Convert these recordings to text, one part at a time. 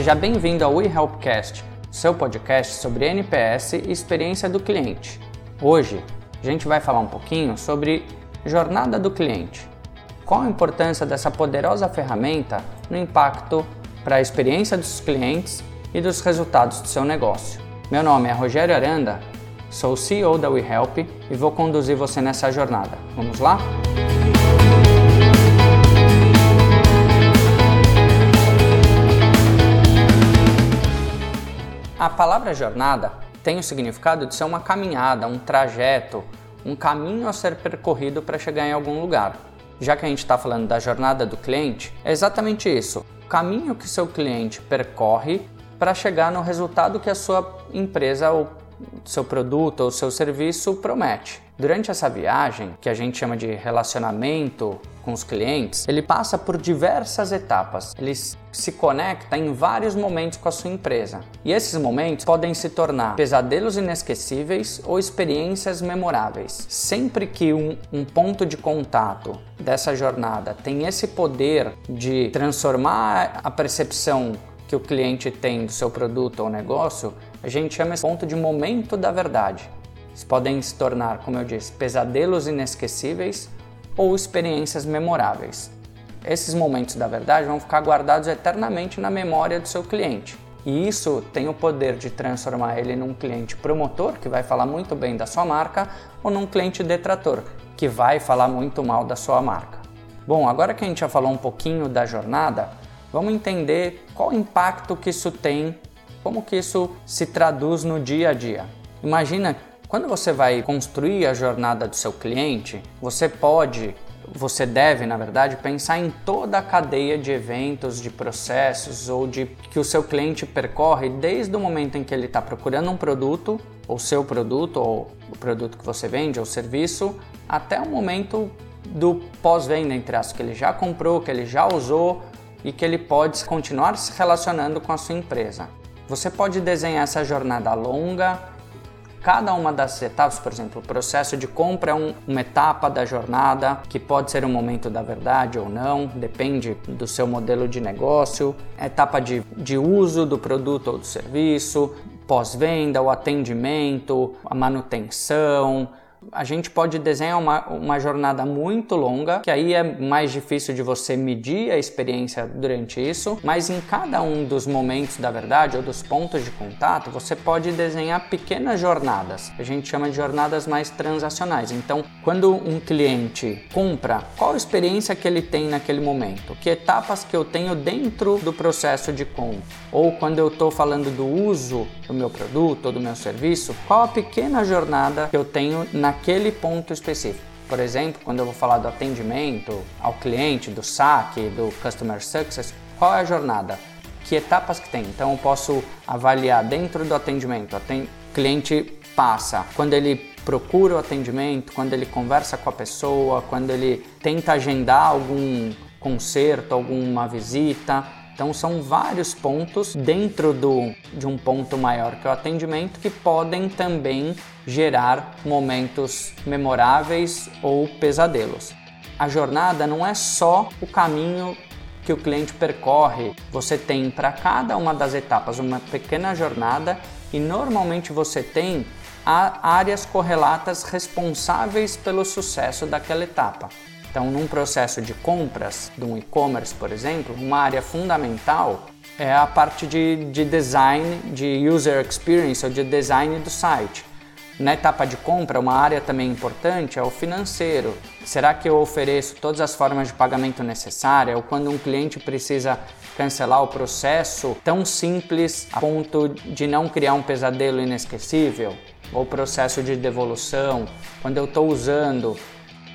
Seja bem-vindo ao WeHelpcast, seu podcast sobre NPS e experiência do cliente. Hoje, a gente vai falar um pouquinho sobre jornada do cliente. Qual a importância dessa poderosa ferramenta no impacto para a experiência dos clientes e dos resultados do seu negócio? Meu nome é Rogério Aranda, sou CEO da WeHelp e vou conduzir você nessa jornada. Vamos lá? A palavra jornada tem o significado de ser uma caminhada, um trajeto, um caminho a ser percorrido para chegar em algum lugar. Já que a gente está falando da jornada do cliente, é exatamente isso: o caminho que seu cliente percorre para chegar no resultado que a sua empresa ou seu produto ou seu serviço promete. Durante essa viagem, que a gente chama de relacionamento com os clientes, ele passa por diversas etapas. Ele se conecta em vários momentos com a sua empresa. E esses momentos podem se tornar pesadelos inesquecíveis ou experiências memoráveis. Sempre que um, um ponto de contato dessa jornada tem esse poder de transformar a percepção que o cliente tem do seu produto ou negócio, a gente chama esse ponto de momento da verdade. Eles podem se tornar, como eu disse, pesadelos inesquecíveis ou experiências memoráveis. Esses momentos da verdade vão ficar guardados eternamente na memória do seu cliente. E isso tem o poder de transformar ele num cliente promotor, que vai falar muito bem da sua marca, ou num cliente detrator, que vai falar muito mal da sua marca. Bom, agora que a gente já falou um pouquinho da jornada, vamos entender qual impacto que isso tem como que isso se traduz no dia a dia? Imagina quando você vai construir a jornada do seu cliente, você pode, você deve, na verdade, pensar em toda a cadeia de eventos, de processos ou de que o seu cliente percorre desde o momento em que ele está procurando um produto, ou seu produto, ou o produto que você vende, ou serviço, até o momento do pós-venda, entre as que ele já comprou, que ele já usou e que ele pode continuar se relacionando com a sua empresa. Você pode desenhar essa jornada longa, cada uma das etapas, por exemplo, o processo de compra é um, uma etapa da jornada que pode ser um momento da verdade ou não, depende do seu modelo de negócio, etapa de, de uso do produto ou do serviço, pós-venda, o atendimento, a manutenção, a gente pode desenhar uma, uma jornada muito longa, que aí é mais difícil de você medir a experiência durante isso, mas em cada um dos momentos da verdade ou dos pontos de contato, você pode desenhar pequenas jornadas. A gente chama de jornadas mais transacionais. Então, quando um cliente compra, qual experiência que ele tem naquele momento? Que etapas que eu tenho dentro do processo de compra? Ou quando eu estou falando do uso do meu produto ou do meu serviço, qual a pequena jornada que eu tenho na naquele ponto específico. Por exemplo, quando eu vou falar do atendimento ao cliente, do saque, do customer success, qual é a jornada? Que etapas que tem? Então eu posso avaliar dentro do atendimento. O cliente passa quando ele procura o atendimento, quando ele conversa com a pessoa, quando ele tenta agendar algum conserto, alguma visita, então são vários pontos dentro do, de um ponto maior que é o atendimento que podem também gerar momentos memoráveis ou pesadelos. A jornada não é só o caminho que o cliente percorre, você tem para cada uma das etapas uma pequena jornada e normalmente você tem áreas correlatas responsáveis pelo sucesso daquela etapa. Então, num processo de compras de um e-commerce, por exemplo, uma área fundamental é a parte de, de design, de user experience ou de design do site. Na etapa de compra, uma área também importante é o financeiro. Será que eu ofereço todas as formas de pagamento necessárias? Ou quando um cliente precisa cancelar o processo tão simples a ponto de não criar um pesadelo inesquecível? Ou processo de devolução, quando eu estou usando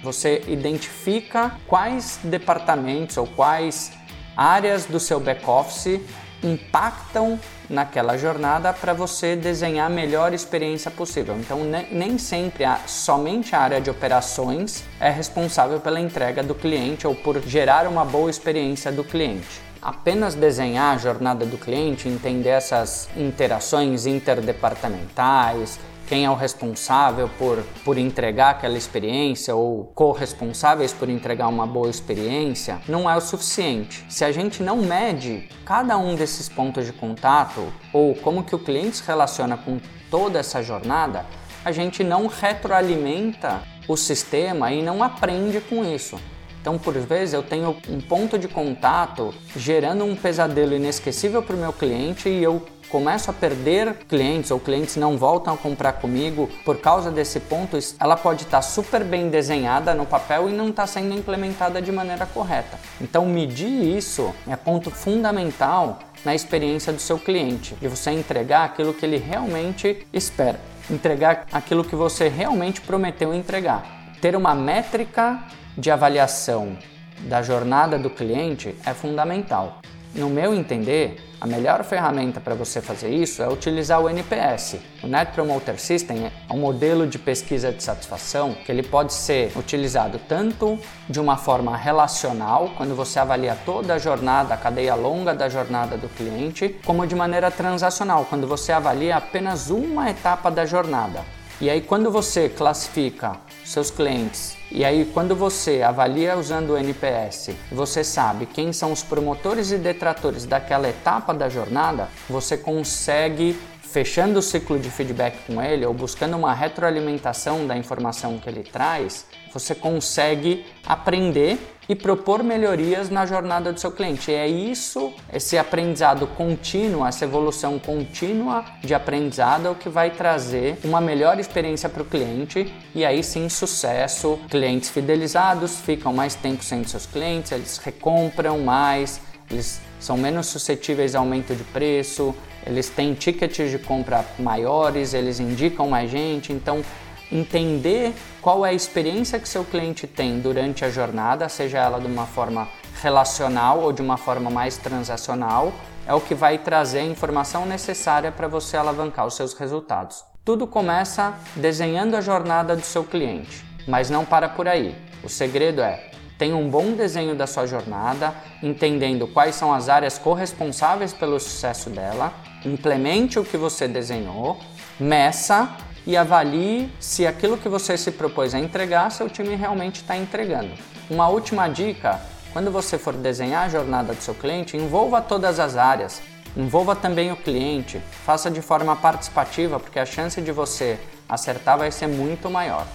você identifica quais departamentos ou quais áreas do seu back-office impactam naquela jornada para você desenhar a melhor experiência possível. Então, nem sempre a, somente a área de operações é responsável pela entrega do cliente ou por gerar uma boa experiência do cliente. Apenas desenhar a jornada do cliente, entender essas interações interdepartamentais, quem é o responsável por, por entregar aquela experiência ou corresponsáveis por entregar uma boa experiência, não é o suficiente. Se a gente não mede cada um desses pontos de contato ou como que o cliente se relaciona com toda essa jornada, a gente não retroalimenta o sistema e não aprende com isso. Então, por vezes, eu tenho um ponto de contato gerando um pesadelo inesquecível para o meu cliente e eu começo a perder clientes ou clientes não voltam a comprar comigo por causa desse ponto, ela pode estar super bem desenhada no papel e não está sendo implementada de maneira correta. Então, medir isso é ponto fundamental na experiência do seu cliente e você entregar aquilo que ele realmente espera, entregar aquilo que você realmente prometeu entregar. Ter uma métrica de avaliação da jornada do cliente é fundamental. No meu entender, a melhor ferramenta para você fazer isso é utilizar o NPS. O Net Promoter System é um modelo de pesquisa de satisfação que ele pode ser utilizado tanto de uma forma relacional, quando você avalia toda a jornada, a cadeia longa da jornada do cliente, como de maneira transacional, quando você avalia apenas uma etapa da jornada. E aí quando você classifica seus clientes e aí quando você avalia usando o NPS, você sabe quem são os promotores e detratores daquela etapa da jornada, você consegue fechando o ciclo de feedback com ele ou buscando uma retroalimentação da informação que ele traz, você consegue aprender e propor melhorias na jornada do seu cliente. E é isso, esse aprendizado contínuo, essa evolução contínua de aprendizado é o que vai trazer uma melhor experiência para o cliente e aí sim sucesso. Clientes fidelizados ficam mais tempo sendo seus clientes, eles recompram mais, eles são menos suscetíveis a aumento de preço, eles têm tickets de compra maiores, eles indicam mais gente, então entender qual é a experiência que seu cliente tem durante a jornada, seja ela de uma forma relacional ou de uma forma mais transacional, é o que vai trazer a informação necessária para você alavancar os seus resultados. Tudo começa desenhando a jornada do seu cliente, mas não para por aí. O segredo é tenha um bom desenho da sua jornada, entendendo quais são as áreas corresponsáveis pelo sucesso dela, implemente o que você desenhou, meça e avalie se aquilo que você se propôs a entregar, seu time realmente está entregando. Uma última dica: quando você for desenhar a jornada do seu cliente, envolva todas as áreas, envolva também o cliente, faça de forma participativa, porque a chance de você acertar vai ser muito maior.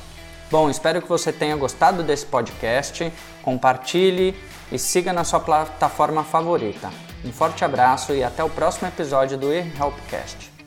Bom, espero que você tenha gostado desse podcast. Compartilhe e siga na sua plataforma favorita. Um forte abraço e até o próximo episódio do eHelpcast.